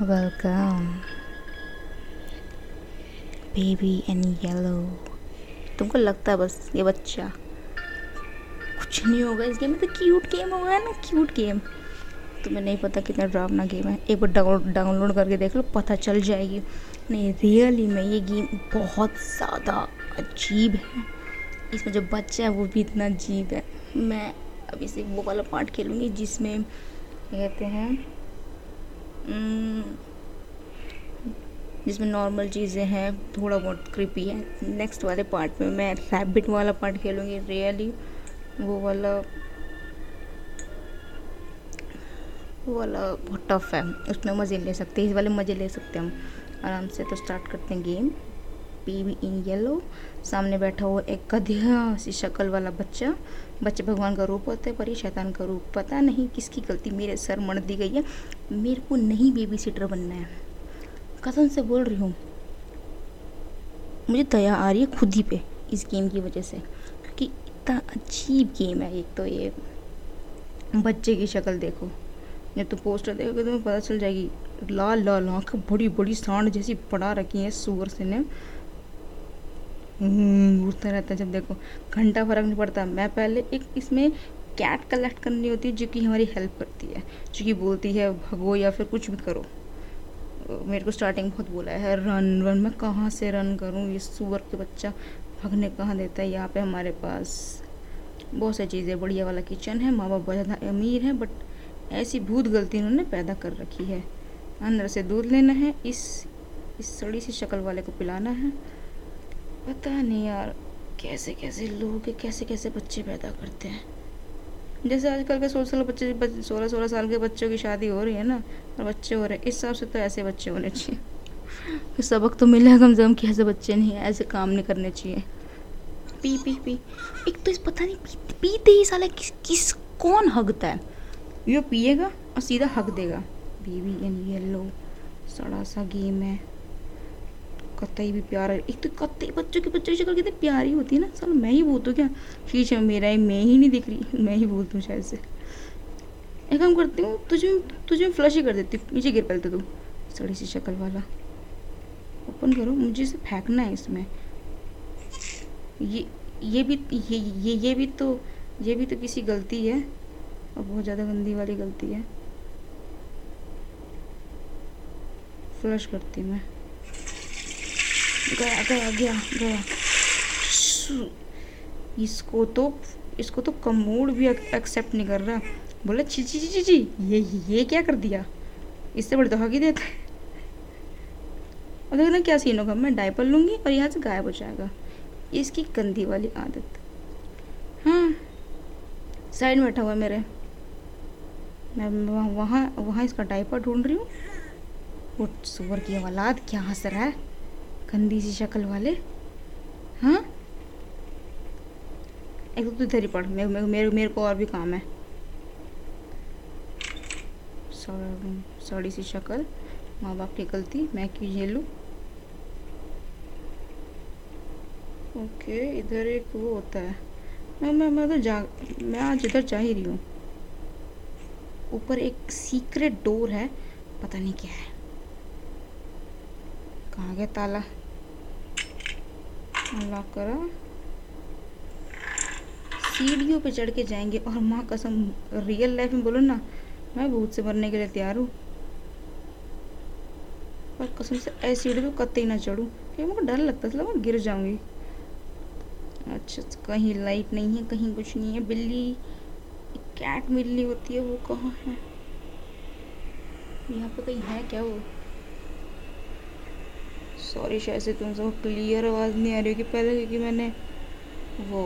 Welcome baby and yellow तुमको लगता है बस ये बच्चा कुछ नहीं होगा इस गेम में। तो क्यूट गेम होगा ना क्यूट गेम तुम्हें नहीं पता कितना ड्रावना गेम है। एक बार डाउनलोड डाउनलोड करके देख लो, पता चल जाएगी। नहीं रियली में ये गेम बहुत ज़्यादा अजीब है। इसमें जो बच्चा है, वो भी इतना अजीब है। मैं अभी से वो वाला पार्ट खेलूँगी जिसमें कहते हैं जिसमें नॉर्मल चीज़ें हैं थोड़ा बहुत क्रिपी है। नेक्स्ट वाले पार्ट में मैं रैबिट वाला पार्ट खेलूँगी रियली वो वाला वो वाला बहुत टफ है। उसमें मज़े ले सकते हैं, इस वाले मज़े ले सकते हैं हम। आराम से तो स्टार्ट करते हैं game P V in yellow सामने बैठा हुआ एक गधिया सी शक्ल वाला बच्चा। बच्चे भगवान का रूप होते है, पर ये शैतान का रूप पता नहीं किसकी गलती मेरे सर मर दी गई है। मेरे को नहीं बेबी सीटर बनना है। कसम से बोल रही हूँ। मुझे दया आ रही है खुद ही पे, इस गेम की वजह से। क्योंकि इतना अजीब गेम है एक तो ये। बच्चे की शक्ल देखो। जब तो पोस्टर देखोगे तुम्हें पता चल जाएगी लाल लाल आँख बड़ी बड़ी सांड जैसी पड़ा रखी है सुअर से ने। हम्म, उड़ता रहता है जब देखो। घंटा फ़र्क नहीं पड़ता। मैं पहले एक इसमें कैट कलेक्ट करनी होती है जो कि हमारी हेल्प करती है जो कि बोलती है भगो या फिर कुछ भी करो। मेरे को स्टार्टिंग बहुत बोला है रन रन मैं कहाँ से रन करूँ? ये सुअर के बच्चा भगने कहाँ देता है? यहाँ पे हमारे पास बहुत सारी चीज़ें बढ़िया वाला किचन है माँ बाप बहुत ज़्यादा अमीर है बट ऐसी भूत गलती इन्होंने पैदा कर रखी है। अंदर से दूध लेना है इस इस सड़ी सी शक्ल वाले को पिलाना है पता नहीं यार कैसे कैसे लोग कैसे कैसे बच्चे पैदा करते हैं। जैसे आजकल के सोलह सोलह बच्चे सोलह सोलह साल के बच्चों की शादी हो रही है ना और बच्चे हो रहे हैं इस हिसाब से तो ऐसे बच्चे होने चाहिए। सबक तो मिला कम से कम कि ऐसे बच्चे नहीं है ऐसे काम नहीं करने चाहिए। पी पी पी। एक तो इस पता नहीं पी, पीते ही साला किस किस कौन हगता है? ये पिएगा और सीधा हक देगा। बेबी एंड येलो सड़ा सा गेम है। कतई भी प्यारा एक तो कतई बच्चों के बच्चों की शक्ल कितनी प्यारी होती है ना। सर मैं ही बोलती हूँ क्या? शीशे में मेरा ही, मैं ही नहीं दिख रही। मैं ही बोलती हूँ शायद से। एक काम करती हूँ, तुझे तुझे फ्लश ही कर देती हूँ। नीचे गिर पहले तू सड़ी सी शक्ल वाला। ओपन करो, मुझे इसे फेंकना है इसमें। ये ये भी, ये ये ये भी तो ये भी तो किसी गलती है। और बहुत ज़्यादा गंदी वाली गलती है। फ्लश करती मैं। गया गया गया गया। इसको तो इसको तो कमोड भी एक्सेप्ट नहीं कर रहा। बोला ची ची ची ची ये ये क्या कर दिया? इससे बड़े तो हक ही देते और क्या सीन होगा। मैं डायपर लूँगी और यहाँ से गायब हो जाएगा। इसकी गंदी वाली आदत। हाँ। साइड में बैठा हुआ मेरे। मैं वहाँ वहाँ इसका डायपर ढूंढ रही हूँ। वो सुअर की औलाद क्या हंस रहा है? गंदी सी शक्ल वाले? हाँ? एक तो इधर ही पढ़, मेरे मेरे मेरे को और भी काम है। सड़ी सी शक्ल माँ बाप की गलती, मैं क्यों झेलूँ? ओके इधर एक वो होता है। मैं मैं मैं तो जा, मैं आज इधर जा ही रही हूँ। ऊपर एक सीक्रेट डोर है, पता नहीं क्या है। कहाँ गया ताला? लॉक करो। सीढ़ियों पे चढ़ के जाएँगे और माँ कसम रियल लाइफ में बोलो ना, मैं भूत से मरने के लिए तैयार हूँ। पर कसम से ऐसी सीढ़ी पे कत्ते ही ना चढ़ूँ, क्योंकि मुझे डर लगता था, मैं गिर जाऊँगी। अच्छा कहीं लाइट नहीं है, कहीं कुछ नहीं है, बिल्ली कैट मिलनी होती है, वो कहाँ है? यहाँ पे कहीं है क्या वो? सॉरी शायद से तुम सब क्लियर आवाज़ नहीं आ रही होगी। पहले क्योंकि मैंने वो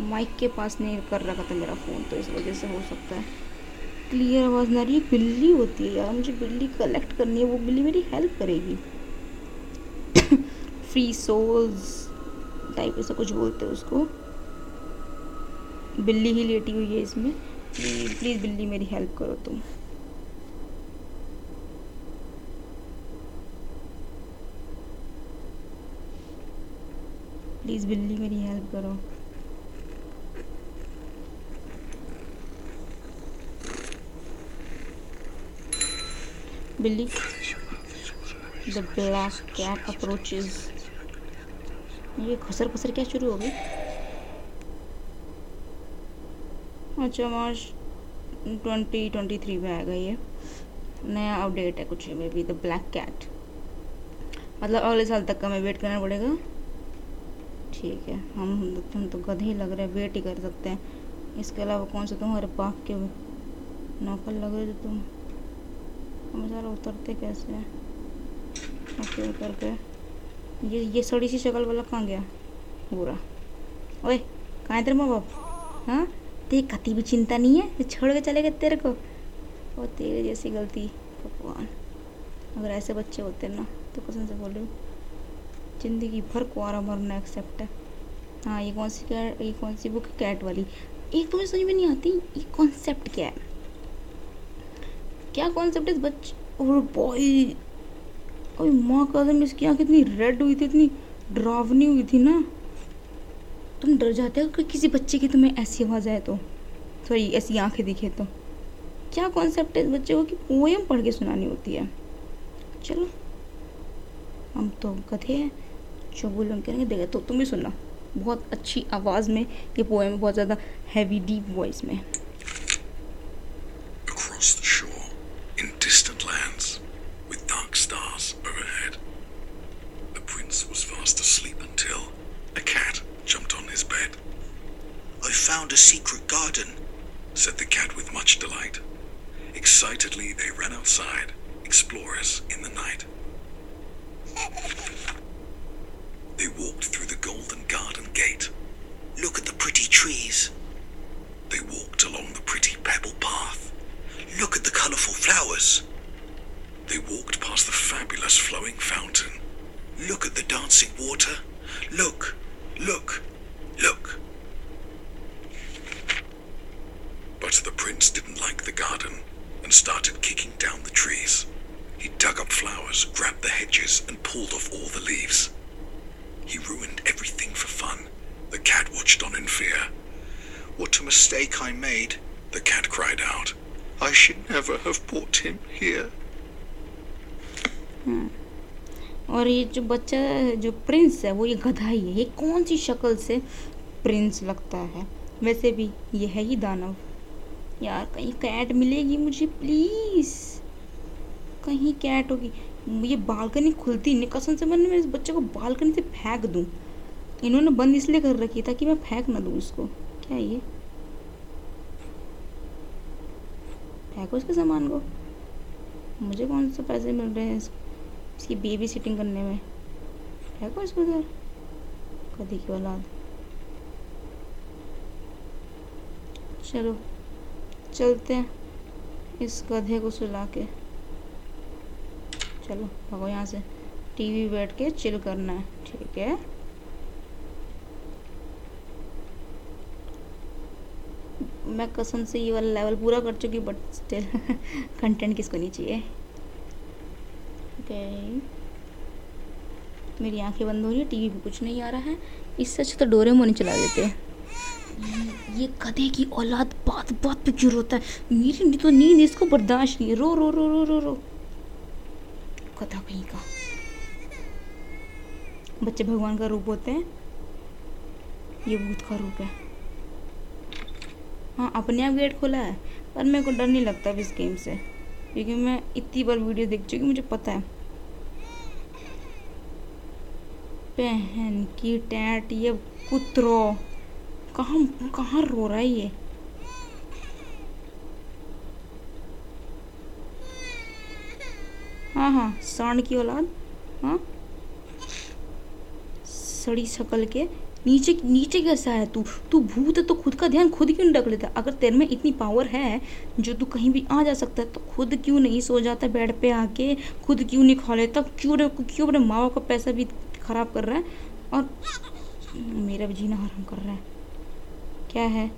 माइक के पास नहीं कर रखा था मेरा फ़ोन तो इस वजह से हो सकता है। क्लियर आवाज़ नहीं आ रही है बिल्ली होती है यार, मुझे बिल्ली कलेक्ट करनी है, वो बिल्ली मेरी हेल्प करेगी। फ्री सोल्स टाइप ऐसा कुछ बोलते हैं उसको। बिल्ली ही लेटी हुई है इसमें। प्लीज़ प्लीज़ बिल्ली मेरी हेल्प करो तुम। प्लीज़ बिल्ली मेरी हेल्प करो। बिल्ली द ब्लैक कैट अप्रोचेज ये खसर खसर क्या शुरू हो गई? अच्छा मार्च ट्वेंटी ट्वेंटी थ्री में आएगा ये। नया अपडेट है कुछ maybe the black cat मतलब अगले साल तक का हमें वेट करना पड़ेगा। ठीक है। हम हम तो गधे ही लग रहे हैं वेट ही कर सकते हैं। इसके अलावा कौन सा तुम्हारे पाक के नौकर लग रहे तुम? हम सारा उतरते कैसे ओके करके। ये ये सड़ी सी शक्ल वाला कहाँ गया? पूरा ओए, कहाँ है तेरे माँ बाप? हाँ? तेरी कति भी चिंता नहीं है? छोड़ के चले गए तेरे को? और तेरे जैसी गलती, भगवान। अगर ऐसे बच्चे होते ना तो कसम से बोल रही हूँ ज़िंदगी भर कुआरा मरना एक्सेप्ट है। हाँ ये कौन सी कैट ये कौन सी बुक कैट वाली। एक तो मुझे समझ में नहीं आती, ये कॉन्सेप्ट क्या है? क्या कॉन्सेप्ट है बच्चे और बॉय और माँ कसम इसकी आँख इतनी रेड हुई थी, इतनी डरावनी हुई थी ना। तुम डर जाते हो कि किसी बच्चे की तुम्हें ऐसी आवाज़ आए तो? सॉरी ऐसी आँखें दिखे तो। क्या कॉन्सेप्ट है इस बच्चे को कि पोएम पढ़ के सुनानी होती है? चलो, हम तो कथे हैं। जो बोलो करेंगे देखा तो तुम भी सुनना बहुत अच्छी आवाज़ में ये पोएम बहुत ज़्यादा हैवी डीप वॉइस में Across the shore, in distant lands, with dark stars overhead, the prince was fast asleep until a cat jumped on his bed. I found a secret garden, said the cat with much delight. Excitedly, they ran outside, explorers in the night. They walked through the golden garden gate. Look at the pretty trees. They walked along the pretty pebble path. Look at the colourful flowers. They walked past the fabulous flowing fountain. Look at the dancing water. Look, look, look. But the prince didn't like the garden and started kicking down the trees. He dug up flowers, grabbed the hedges, and pulled off all the leaves. He ruined everything for fun. The cat watched on in fear. What a mistake I made. The cat cried out. I should never have brought him here. Hmm. और ये जो बच्चा जो Prince है वो ये गधा ही है ये कौन सी शक्ल से प्रिंस लगता है वैसे भी ये है ही दानव यार कहीं कैट मिलेगी मुझे प्लीज़ कहीं कैट होगी ये बालकनी खुलती नहीं। कसम से मैंने इस बच्चे को बालकनी से फेंक दूँ। इन्होंने बंद इसलिए कर रखी था कि मैं फेंक ना दूँ इसको। क्या ये? फेंको इसके सामान को। मुझे कौन से पैसे मिल रहे हैं इसकी बेबी सिटिंग करने में? फेंको इसको उधर। कदी की औलाद। चलो, चलते हैं इस गधे को सुला के। चलो भगो यहाँ से टीवी बैठ के चिल करना है, ठीक है? मैं कसम से ये वाला लेवल पूरा कर चुकी बट स्टिल कंटेंट किसको नहीं चाहिए? ओके मेरी आँखें बंद हो रही है टीवी पे कुछ नहीं आ रहा है। इससे अच्छा तो डोरेमोन ही चला देते। ये- गधे की औलाद बात बात पे रोता है? मेरी तो नींद इसको बर्दाश्त नहीं। रो रो रो रो रो रो। कथा कहीं का। बच्चे भगवान का रूप होते हैं, ये भूत का रूप है। हाँ अपने आप गेट खोला है, पर मेरे को डर नहीं लगता इस गेम से, क्योंकि मैं इतनी बार वीडियो देख चुकी मुझे पता है। पहन की टैट ये कुत्रो, कहाँ कहाँ रो रहा है ये? हाँ हाँ सांड की औलाद हाँ सड़ी शक्ल के नीचे नीचे कैसा है तू? तू भूत है तो खुद का ध्यान खुद क्यों नहीं रख लेता? अगर तेरे में इतनी पावर है जो तू कहीं भी आ जा सकता है तो खुद क्यों नहीं सो जाता बेड पे आके? खुद क्यों नहीं खा लेता? क्यों क्यों अपने माँ बाप का पैसा भी खराब कर रहा है? और मेरा भी जीना हराम कर रहा है। क्या है?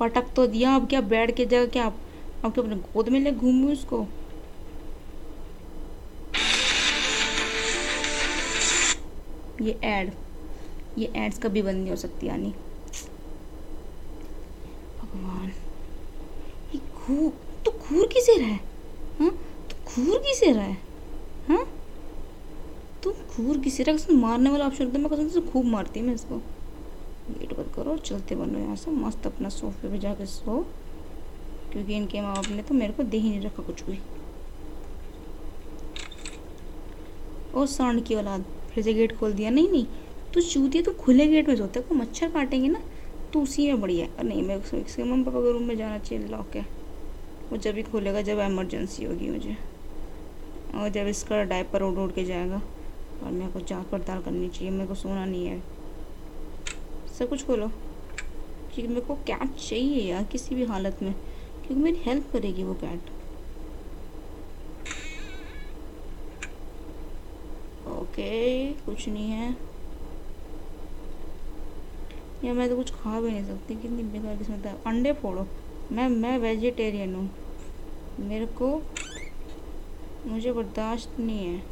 पटक तो दिया, अब क्या बेड के जगह, क्या अब अब क्या अपने गोद में ले घूमूं उसको? ये ऐड ये एड्स कभी बंद नहीं हो सकती, यानी। भगवान, ये घूर तो घूर किसे रहा है? हाँ तू घूर किसे रहा है? हाँ तू घूर किसे रहा है? मारने वाला ऑप्शन होता है मैं कसम से खूब मारती मैं इसको। गेट बंद करो, चलते बनो यहाँ से, मस्त अपना सोफे पे जाके सो। क्योंकि इनके माँ बाप ने तो मेरे को दे ही नहीं रखा कुछ भी। और सांड की औलाद। फिर से गेट खोल दिया। नहीं नहीं, तू चूतिया तो खुले गेट में सोते को मच्छर काटेंगे ना तो उसी में बढ़िया है। नहीं मैं इसके मम्मी पापा के रूम में जाना चाहिए लॉक है। वो जब भी खोलेगा, जब एमरजेंसी होगी मुझे। और जब इसका डायपर उड़ उड़ के जाएगा, और मेरे को जाँच पड़ताल करनी चाहिए, मेरे को सोना नहीं है। सब कुछ खोलो। क्योंकि मेरे को कैट चाहिए यार, किसी भी हालत में। क्योंकि मेरी हेल्प करेगी वो कैट कुछ नहीं है। या मैं तो कुछ खा भी नहीं सकती, कितनी बेकार किस्मत है। अंडे फोड़ो। मैं मैं वेजिटेरियन हूँ। मेरे को, मुझे बर्दाश्त नहीं है।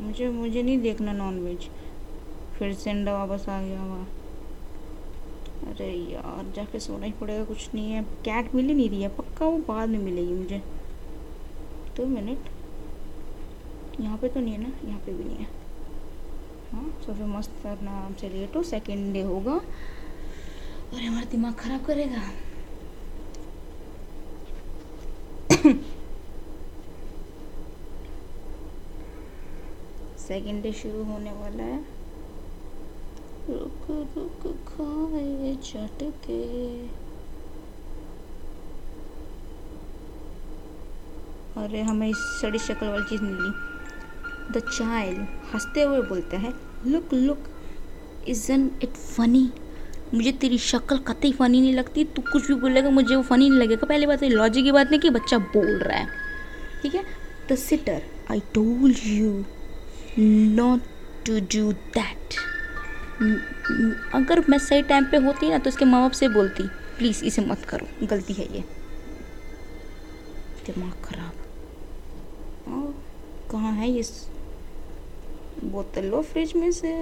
मुझे मुझे नहीं देखना नॉन वेज फिर से अंडा वापस आ गया वहाँ अरे यार, जाके सोना ही पड़ेगा, कुछ नहीं है। कैट मिल ही नहीं रही है। पक्का वो बाद में मिलेगी मुझे। दो मिनट। यहाँ पे तो नहीं है ना? यहाँ पे भी नहीं है। हाँ सबसे मस्त अपना आराम से लेटो सेकेंड डे होगा। और हमारा दिमाग ख़राब करेगा। सेकेंड डे शुरू होने वाला है। रुक रुक, खाए चटके। अरे हमें इस सड़ी शक्ल वाली चीज़ मिली। द चाइल्ड हँसते हुए बोलता है look look isn't it funny मुझे तेरी शक्ल कतई फ़नी नहीं लगती। तू कुछ भी बोलेगा, मुझे वो फ़नी नहीं लगेगा। पहली बात लॉजिक की बात नहीं कि बच्चा बोल रहा है। ठीक है? The sitter I told you not to do that अगर मैं सही टाइम पे होती ना तो इसके माँ बाप से बोलती। प्लीज़ इसे मत करो। गलती है ये। दिमाग खराब। कहाँ है ये बोतल लो फ्रिज में से।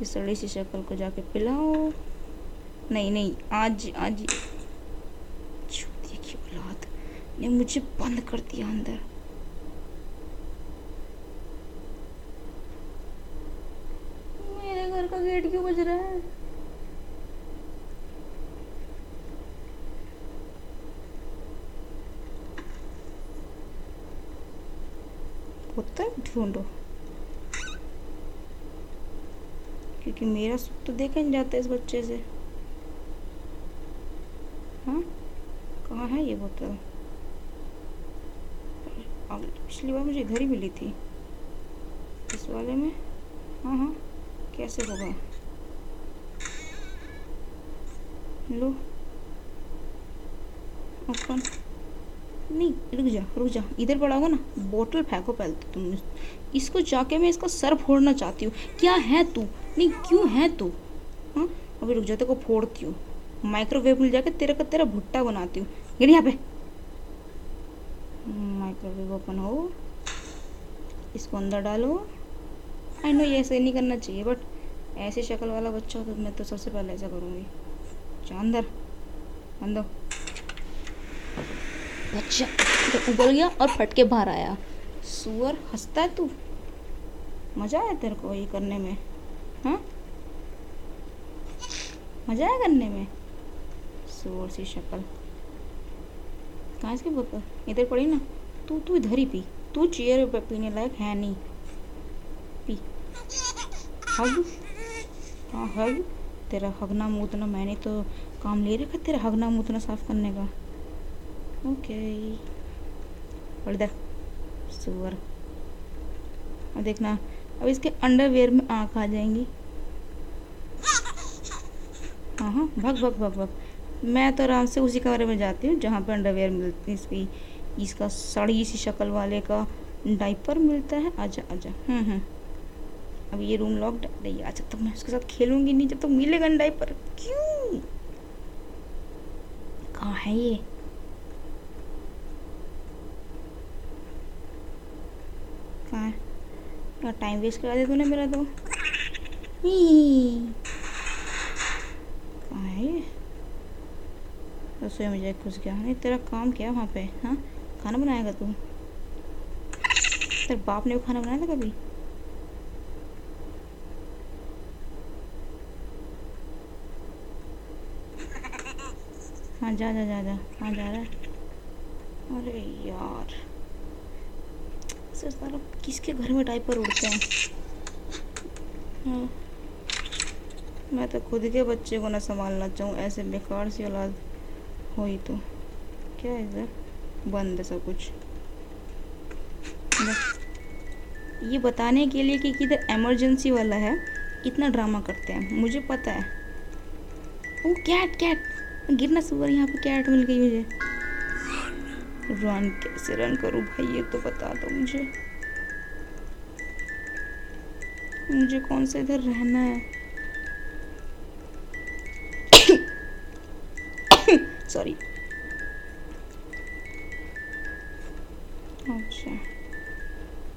इस सड़ी सी शक्ल को जाके पिलाओ। नहीं नहीं, आज आज की औलाद ने मुझे बंद कर दिया अंदर। मेरे घर का गेट क्यों बज रहा है? है ढूंढो। क्योंकि मेरा सुख तो देखा नहीं जाता इस बच्चे से। हाँ? कहाँ है ये बोतल पिछली बार मुझे इधर ही मिली थी। इस वाले में? हाँ हाँ। कैसे होगा? लो। ओपन। नहीं, रुक जा रुक जा। इधर पड़ा होगा ना, बोतल फेंको पहले तो इसको जाके मैं इसका सर फोड़ना चाहती हूँ। क्या है तू? नहीं, क्यों है तू? हाँ? अभी रुक जाते को फोड़ती हूँ। माइक्रोवेव मिल जाके तेरे का तेरा भुट्टा बनाती हूँ। गिर यहाँ पे। माइक्रोवेव ओपन हो। इसको अंदर डालो। आई नो ये ऐसे नहीं करना चाहिए बट ऐसी शक्ल वाला बच्चा हो तो मैं तो सबसे पहले ऐसा करूँगी। अंदर। अंदर बच्चा तो उबल गया और फट के बाहर आया। सुअर, हंसता है तू? मज़ा आया तेरे को ये करने में। हाँ मज़ा आया करने में? सुअर सी शक्ल। कहाँ इसकी बोतल इधर पड़ी ना। तू तू इधर ही पी। तू चेयर पे पीने लायक है नहीं। पी। हग। हाँ हग। तेरा हगना मूतना मैंने तो काम ले रखा तेरा हगना मूतना साफ़ करने का। ओके। और इधर। सुअर। और देखना। अब इसके अंडरवेयर में आँख आ जाएँगी। हाँ हाँ भग भग भग भग। मैं तो आराम से उसी कमरे में जाती हूँ जहाँ पे अंडरवेयर मिलती है इसकी। इसका सड़ी सी शक्ल वाले का डाइपर मिलता है। आजा आजा। हम्म हम्म। अब ये रूम लॉक्ड नहीं आज तक मैं उसके साथ खेलूँगी नहीं जब तक तो मिलेगा डाइपर क्यों? कहाँ है ये? कहाँ है टाइम वेस्ट करा दे तूने मेरा तो। है ये? रसोई में जाए घुस गया। नहीं तेरा काम क्या वहाँ पे हाँ? खाना बनाएगा तू? तेरे बाप ने वो खाना बनाया था कभी? हाँ जा जा जा जा। हाँ जा रहा है। अरे यार। सर सारा किसके घर में डायपर उड़ते हैं? हाँ। मैं तो खुद के बच्चे को ना संभालना चाहूँ, ऐसे बेकार सी औलाद हुई तो। क्या है इधर? बंद है सब कुछ। ये बताने के लिए कि किधर इमरजेंसी वाला है, इतना ड्रामा करते हैं। मुझे पता है। ओ कैट कैट गिरना सुअर यहाँ पे कैट मिल गई मुझे। रन कैसे रन करूँ भाई? ये तो बता दो मुझे। मुझे कौन सा इधर रहना है? सॉरी अच्छा।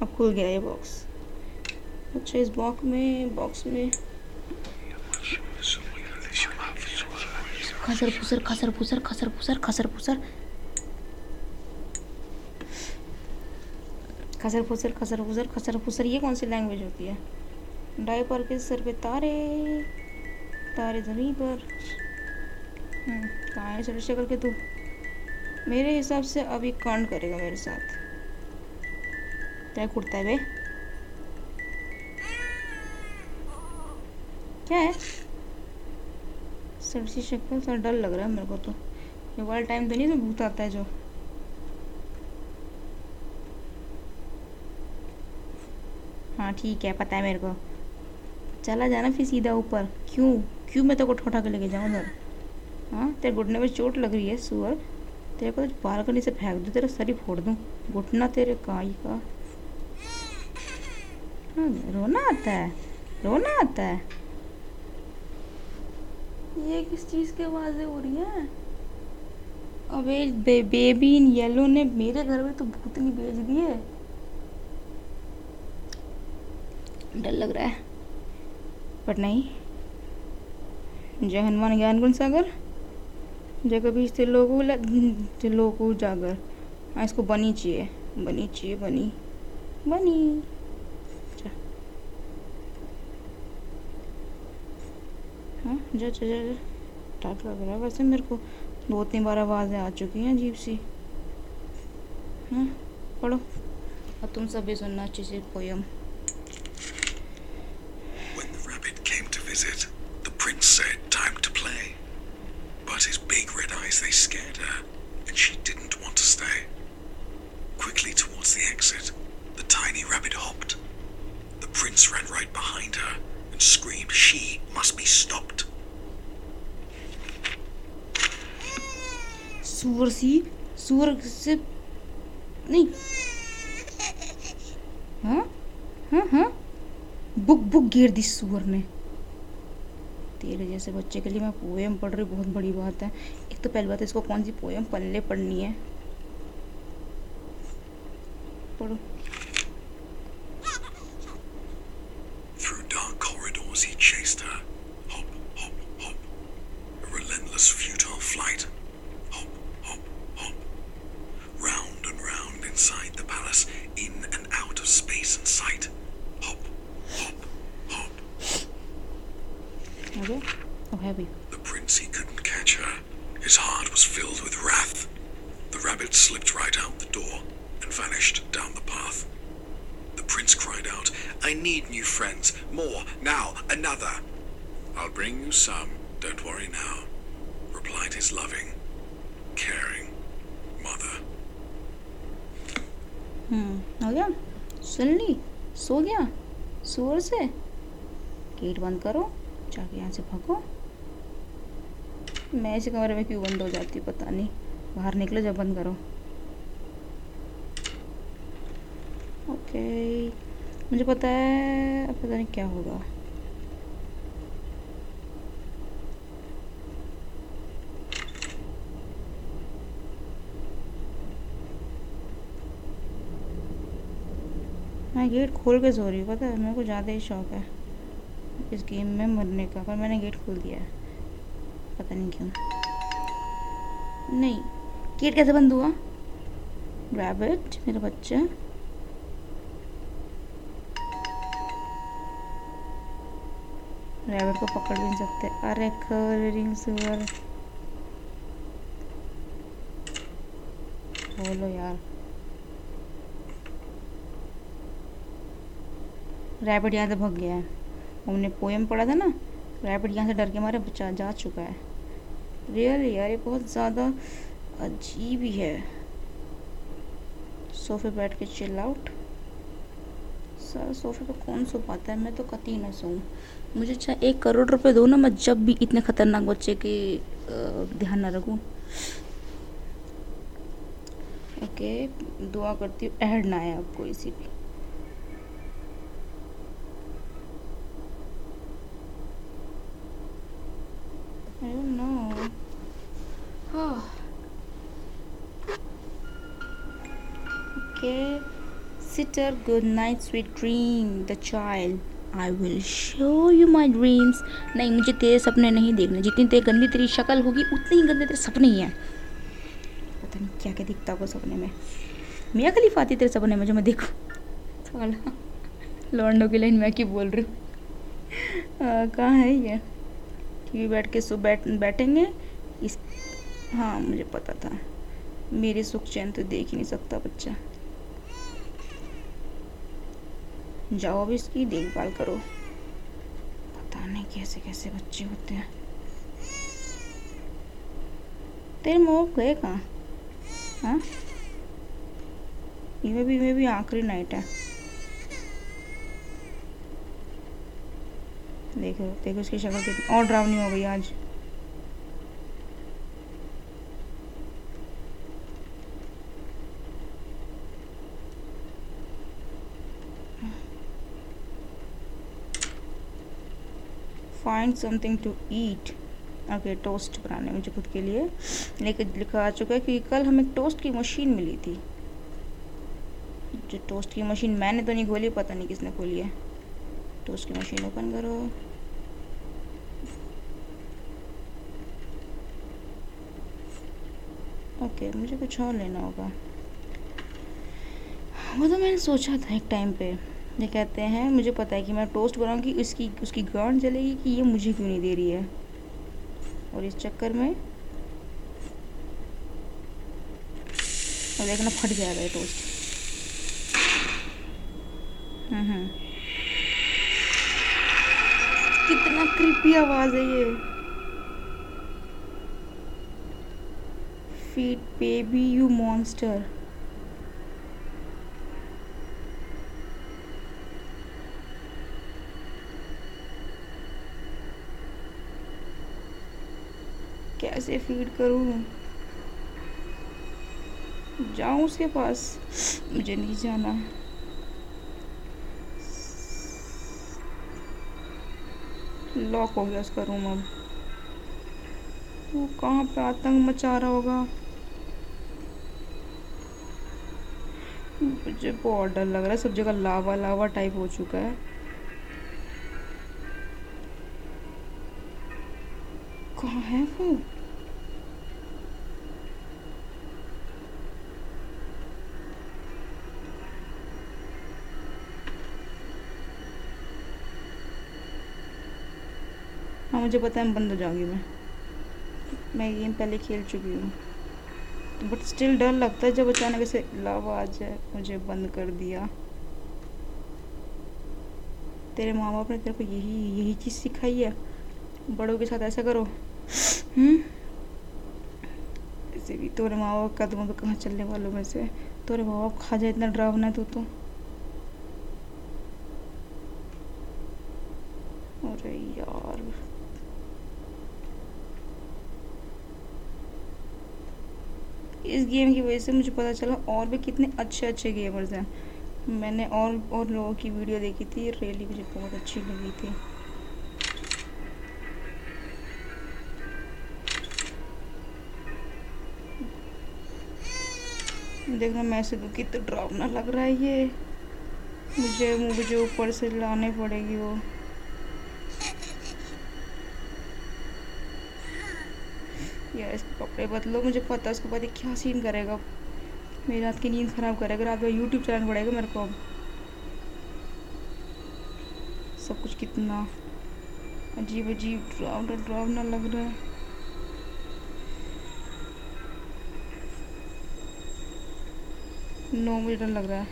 अब खुल गया ये बॉक्स अच्छा इस बॉक्स में बॉक्स में। खसर फुसर खसर फुसर खसर फुसर खसर फुसर खसर फुसर खसर फुसर खसर फुसर ये कौन सी लैंग्वेज होती है? डायपर के सर पे तारे तारे ज़मीन पर। हम्म, कहाँ चलो करके तू मेरे हिसाब से अभी कांड करेगा मेरे साथ। क्या कुर्ता है बे? क्या है? सर सी शक्ल थोड़ा डर लग रहा है मेरे को तो। ये वाला टाइम तो नहीं तो भूत आता है जो। ठीक है पता है मेरे को। चला जाना फिर सीधा ऊपर। क्यों? क्यों मैं तो को ठोठा के लेके जाऊँ उधर? हाँ तेरे घुटने में चोट लग रही है सुअर। तेरे को तो बालकनी से फेंक दूँ तेरा सर ही फोड़ दूँ। घुटना तेरे काई का। हाँ रोना आता है। रोना आता है। ये किस चीज़ की आवाज़ें हो रही हैं? अबे बे, बेबी इन येलो ने मेरे घर में तो भूतनी भेज दी है डर लग रहा है। पर नहीं। जय हनुमान ज्ञान गुण सागर। जय कभी लोगो लोगो जागर। हाँ इसको बनी चाहिए। बनी चाहिए, बनी। बनी। हाँ जा जा जा टाइट लग रहा है वैसे मेरे को। दो तीन बार आवाज़ें आ चुकी हैं अजीब सी। हाँ पढ़ो। अब तुम सभी सुनना अच्छे से पोयम सुअर सी सूअर से, नहीं। हाँ? हाँ हाँ? बुक बुक घेर दी सूअर ने। तेरे जैसे बच्चे के लिए मैं पोएम पढ़ रही बहुत बड़ी बात है। एक तो पहली बात है, इसको कौन सी पोएम पल्ले पढ़नी है? पढ़ो। Bring you some. Don't worry now, replied his loving, caring mother. हम्म हो गया? सुन ली सो गया? सुअर से? गेट बंद करो जाके यहाँ से भागो। मैं इस कमरे में क्यों बंद हो जाती पता नहीं। बाहर निकलो जब बंद करो। ओके मुझे पता है अब पता नहीं क्या होगा। मैं गेट खोल के सो रही हूँ, पता है? मेरे को ज़्यादा ही शौक है इस गेम में मरने का। पर मैंने गेट खोल दिया है। पता नहीं क्यों। नहीं। गेट कैसे बंद हुआ? रैबिट मेरा बच्चा। रैबिट को पकड़ भी नहीं सकते। अरे करिंग सुअर बोलो यार। रैबिट यहाँ से भग गया है। हमने पोएम पढ़ा था ना रैबिट यहाँ से डर के मारे बचा जा चुका है। रियली यार, ये बहुत ज़्यादा अजीब ही है। सोफे बैठ के चिल आउट सर सोफे पे कौन सो पाता है? मैं तो कती ना सोऊं। मुझे चाहे एक करोड़ रुपए दो ना, मैं जब भी इतने खतरनाक बच्चे के ध्यान ना रखूँ। ओके दुआ करती हूँ, ऐड ना आए आपको इसी भी I don't know. Oh. Okay. Sitter, good night, sweet dream. The child. I will show you my dreams. नहीं मुझे तेरे सपने नहीं देखने। जितनी तेरी गंदी तेरी शक्ल होगी उतनी ही गंदे तेरे सपने ही हैं। पता नहीं क्या क्या दिखता होगा सपने में। मियाँ खलीफा आती तेरे सपने में जो मैं देखूँ। साला लौंडों की लाइन मैं क्यों बोल रही हूँ? कहाँ है ये? टीवी बैठ के सो बैठ बैठेंगे? इस हाँ मुझे पता था। मेरे सुख चैन तो देख ही नहीं सकता बच्चा। जाओ अब इसकी देखभाल करो। पता नहीं कैसे कैसे बच्चे होते हैं। तेरे मोह गए कहाँ? हाँ? ये भी ये भी आखिरी नाइट है। देखो देखो उसकी शक्ल कितनी और ड्रावनी हो गई आज। Find something to eat okay toast बनाने मुझे खुद के लिए लेकिन लिखा आ चुका है कि कल हमें टोस्ट की मशीन मिली थी। जो टोस्ट की मशीन मैंने तो नहीं खोली, पता नहीं किसने खोली है। टोस्ट की मशीन ओपन करो। ओके मुझे कुछ और लेना होगा। वो तो मैंने सोचा था एक टाइम पे। ये कहते हैं, मुझे पता है कि मैं टोस्ट बनाऊँगी उसकी उसकी गांड जलेगी कि ये मुझे क्यों नहीं दे रही है? और इस चक्कर में और देखना फट जाएगा ये टोस्ट हम्म हम्म। कितना कृपी आवाज़ है ये। फीट बेबी यू मॉन्स्टर कैसे फ़ीड करूँ? जाऊँ उसके पास? मुझे नहीं जाना। लॉक हो गया उसका रूम अब। वो कहाँ पे आतंक मचा रहा होगा? मुझे बहुत डर लग रहा है। सब जगह लावा लावा टाइप हो चुका है। कहाँ है वो? मुझे पता है बंद हो जाऊँगी मैं। मैं गेम पहले खेल चुकी हूँ। बट स्टिल डर लगता है जब अचानक से लावा आ जाए, मुझे बंद कर दिया। तेरे माँ बाप ने तेरे को यही यही चीज़ सिखाई है? बड़ों के साथ ऐसा करो। हम्म? ऐसे भी तोरे माँ बाप कदमों पे कहाँ चलने वालों में से? तोरे माँ बाप खा जाए इतना डरावना है तू तो अरे यार गेम की वजह से मुझे पता चला और भी कितने अच्छे अच्छे गेमर्स हैं। मैंने और और लोगों की वीडियो देखी थी रियली मुझे बहुत अच्छी लगी थी। देखना मैं से तो कितना ड्रावना लग रहा है ये। मुझे मुझे ऊपर से लाने पड़ेगी वो। या इसके कपड़े बदलो मुझे पता है उसके बाद क्या सीन करेगा। मेरी रात की नींद ख़राब करेगा रात में यूट्यूब चलाना पड़ेगा मेरे को। अब सब कुछ कितना अजीब अजीब ड्रावना ड्रावना लग रहा है। नो मुझे डर लग रहा है।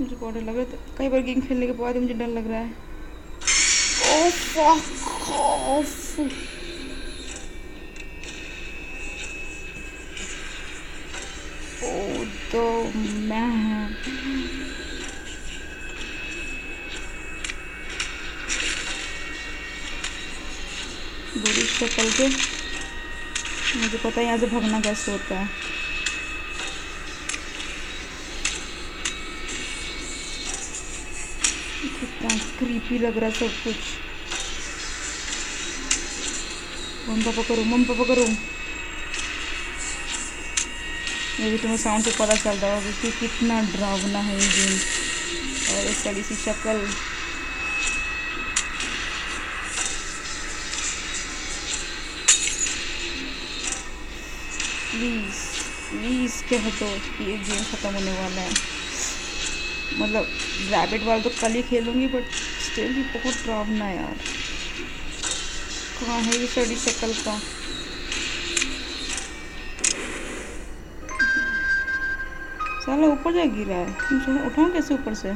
मुझे बहुत डर लग रहा है। कई बार गेम खेलने के बाद मुझे डर लग रहा है। Oh, fuck off. मैं. बुरी शक्ल के मुझे पता है यहाँ से भागना कैसे होता है कितना क्रीपी लग रहा है सब कुछ मम पापा करूँ मम पापा करूँ ये भी तुम्हें साउंड से पता चल रहा होगा कि कितना डरावना है ये गेम और इस सड़ी सी शक्ल। प्लीज़ प्लीज़ कह दो कि ये गेम ख़त्म होने वाला है। मतलब रैबिट वाला तो कल ही खेलूँगी बट स्टिल भी बहुत डरावना यार। कहाँ है ये सड़ी शक्ल का? साला ऊपर जा गिरा है। उठाऊँ कैसे ऊपर से?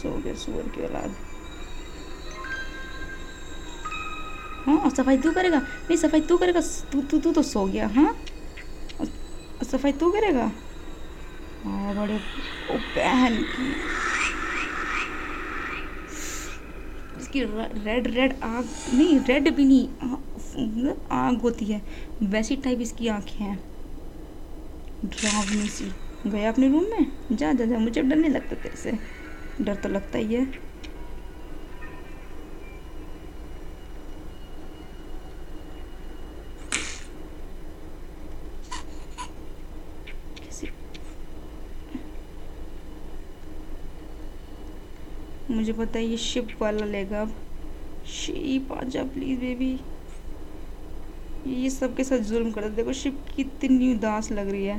सो गया सुअर की औलाद। हाँ सफ़ाई तू करेगा? नहीं, सफ़ाई तू करेगा। तू तू तू तो सो गया हाँ? सफ़ाई तू करेगा? हाँ बड़े ओ बहन की। इसकी रेड रेड आँख, नहीं रेड भी नहीं, आँख होती है। वैसी टाइप इसकी आँखें हैं। ड्रावनी सी। गया अपने रूम में? जा जा जा, मुझे डर नहीं लगता तेरे से। डर तो लगता ही है। मुझे पता है ये शिप वाला लेगा। शिप आ जा प्लीज़ बेबी ये सबके साथ जुल्म कर देखो शिप कितनी उदास लग रही है।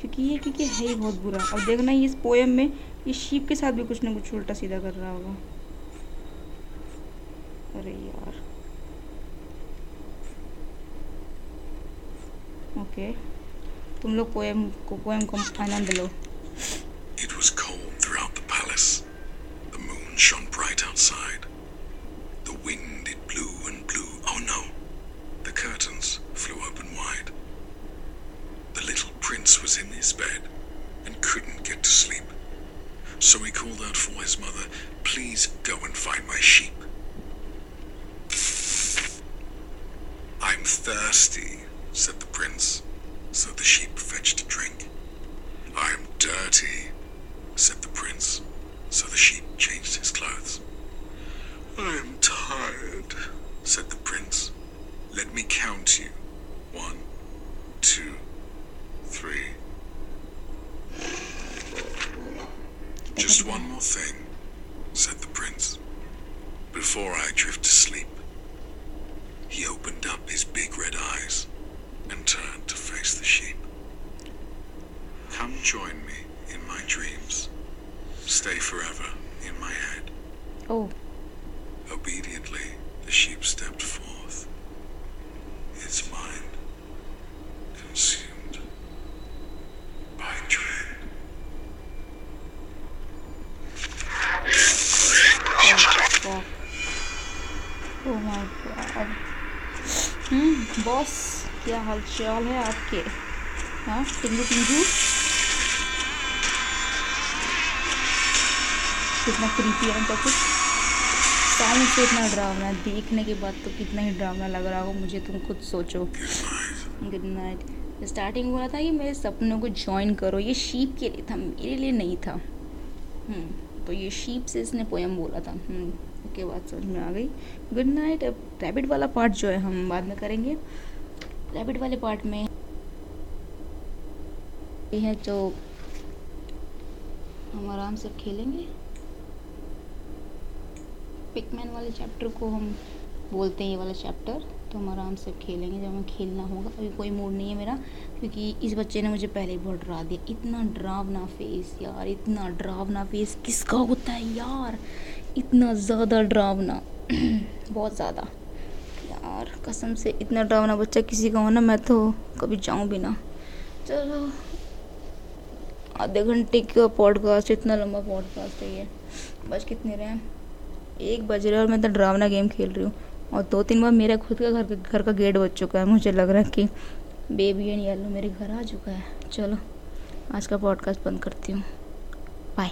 क्योंकि ये, क्योंकि है ही बहुत बुरा। अब देखना ये इस पोएम में ये शिप के साथ भी कुछ ना कुछ उल्टा सीधा कर रहा होगा। अरे यार। ओके तुम लोग पोएम को पोएम को आनंद लो। Oh, Obediently, the sheep stepped forth, its mind consumed by dread. fuck. Oh my god. Hmm boss क्या हाल चाल है आपके हाँ टिंगू टिंगू कितना क्रीपी है उनका कुछ साउंड से इतना डरावना है। देखने के बाद तो कितना ही डरावना लग रहा हो मुझे तुम खुद सोचो। गुड नाइट स्टार्टिंग बोला था कि मेरे सपनों को ज्वाइन करो। ये शीप के लिए था मेरे लिए नहीं था। हम्म, तो ये शीप से इसने पोएम बोला था। ओके बात समझ में आ गई। गुड नाइट अब रैबिट वाला पार्ट जो है हम बाद में करेंगे। रैबिट वाले पार्ट में ये है जो हम आराम से खेलेंगे। पिकमैन वाले चैप्टर को हम बोलते हैं ये वाला चैप्टर तो हम आराम से खेलेंगे, जब हमें खेलना होगा, अभी कोई मूड नहीं है मेरा, क्योंकि इस बच्चे ने मुझे पहले ही बहुत डरा दिया। इतना डरावना फेस यार, इतना डरावना फेस किसका होता है यार? इतना ज़्यादा डरावना, बहुत ज़्यादा। यार, कसम से इतना डरावना बच्चा किसी का हो ना, मैं तो कभी जाऊँ भी ना। चलो, आधे घंटे का पॉडकास्ट इतना लंबा पॉडकास्ट है ये। बस कितने रहे एक बज रहा है और मैं तो डरावना गेम खेल रही हूँ। और दो तीन बार मेरा खुद का घर का घर का गेट बज चुका है, मुझे लग रहा है कि बेबी एंड येलो मेरे घर आ चुका है। चलो, आज का पॉडकास्ट बंद करती हूँ। बाय